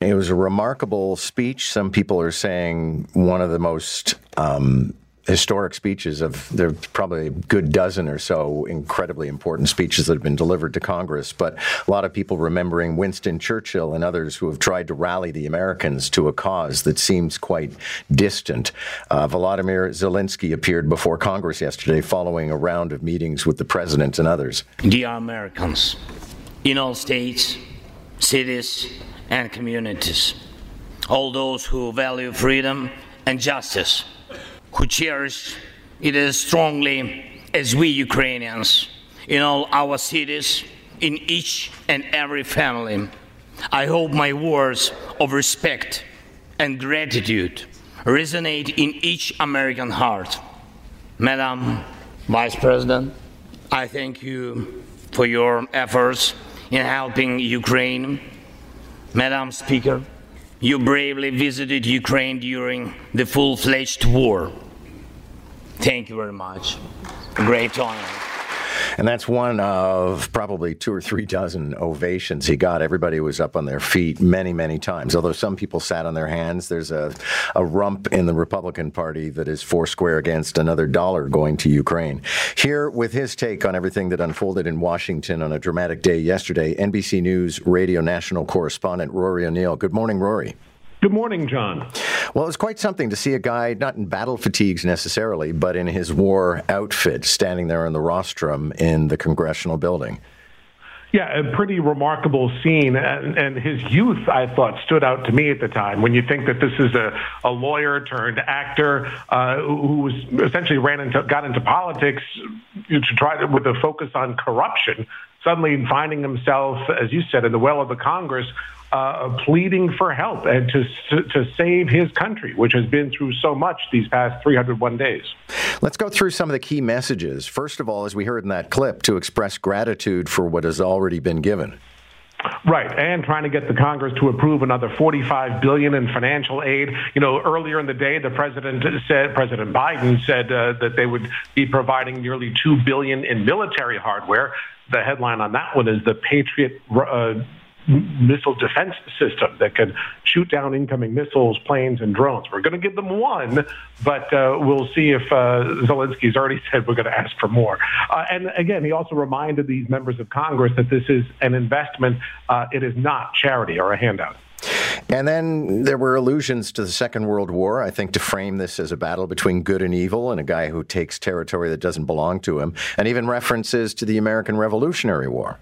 It was a remarkable speech. Some people are saying one of the most um, historic speeches of there's probably a good dozen or so incredibly important speeches that have been delivered to Congress. But a lot of people remembering Winston Churchill and others who have tried to rally the Americans to a cause that seems quite distant. Uh, Volodymyr Zelensky appeared before Congress yesterday following a round of meetings with the president and others. Dear Americans, in all states, cities, and communities. All those who value freedom and justice, who cherish it as strongly as we Ukrainians in all our cities, in each and every family. I hope my words of respect and gratitude resonate in each American heart. Madam Vice President, I thank you for your efforts in helping Ukraine Madam Speaker, you bravely visited Ukraine during the full fledged war. Thank you very much. A great honor. And that's one of probably two or three dozen ovations he got. Everybody was up on their feet many, many times. Although some people sat on their hands, there's a, a rump in the Republican Party that is foursquare against another dollar going to Ukraine. Here with his take on everything that unfolded in Washington on a dramatic day yesterday, NBC News radio national correspondent Rory O'Neill. Good morning, Rory. Good morning, John. Well, it's quite something to see a guy, not in battle fatigues necessarily, but in his war outfit, standing there in the rostrum in the congressional building. Yeah, a pretty remarkable scene. And, and, his youth, I thought, stood out to me at the time. When you think that this is a, a lawyer turned actor uh, who was essentially ran into, got into politics to try to, with a focus on corruption, suddenly finding himself, as you said, in the well of the Congress, uh, pleading for help and to, to save his country, which has been through so much these past 301 days. Let's go through some of the key messages. First of all, as we heard in that clip, to express gratitude for what has already been given. Right, and trying to get the Congress to approve another 45 billion in financial aid. You know, earlier in the day, the president said, President Biden said uh, that they would be providing nearly 2 billion in military hardware. The headline on that one is the Patriot uh, missile defense system that can shoot down incoming missiles, planes, and drones. We're going to give them one, but uh, we'll see if uh, Zelensky's already said we're going to ask for more. Uh, and again, he also reminded these members of Congress that this is an investment. Uh, it is not charity or a handout. And then there were allusions to the Second World War, I think, to frame this as a battle between good and evil and a guy who takes territory that doesn't belong to him, and even references to the American Revolutionary War.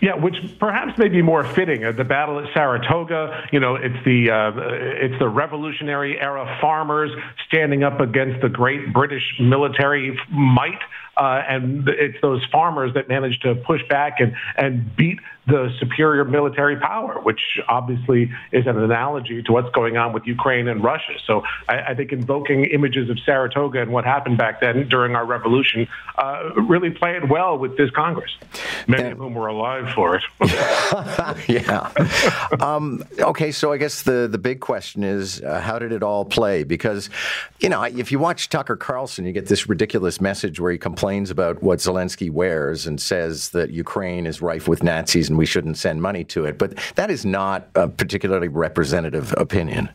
Yeah, which perhaps may be more fitting. Uh, the battle at Saratoga, you know, it's the uh, it's the Revolutionary era farmers standing up against the great British military might, uh, and it's those farmers that managed to push back and and beat the superior military power, which obviously is an analogy to what's going on with Ukraine and Russia. So I, I think invoking images of Saratoga and what happened back then during our revolution uh, really played well with this Congress, many and, of whom were alive for it. yeah. Um, okay, so I guess the, the big question is uh, how did it all play? Because, you know, if you watch Tucker Carlson, you get this ridiculous message where he complains about what Zelensky wears and says that Ukraine is rife with Nazis and we shouldn't send money to it. But that is not a particularly representative opinion.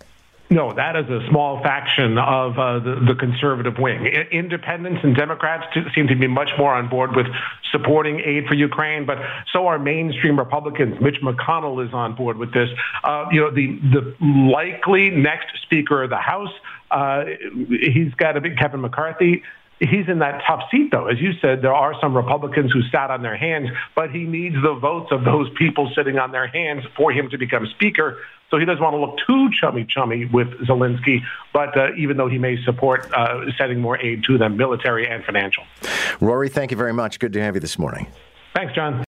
No, that is a small faction of uh, the, the, conservative wing. I- independents and Democrats seem to be much more on board with supporting aid for Ukraine, but so are mainstream Republicans. Mitch McConnell is on board with this. Uh, you know, the the likely next Speaker of the House, uh, he's got to be Kevin McCarthy he's in that tough seat, though. As you said, there are some Republicans who sat on their hands, but he needs the votes of those people sitting on their hands for him to become Speaker. So he doesn't want to look too chummy chummy with Zelensky, but uh, even though he may support uh, sending more aid to them, military and financial. Rory, thank you very much. Good to have you this morning. Thanks, John.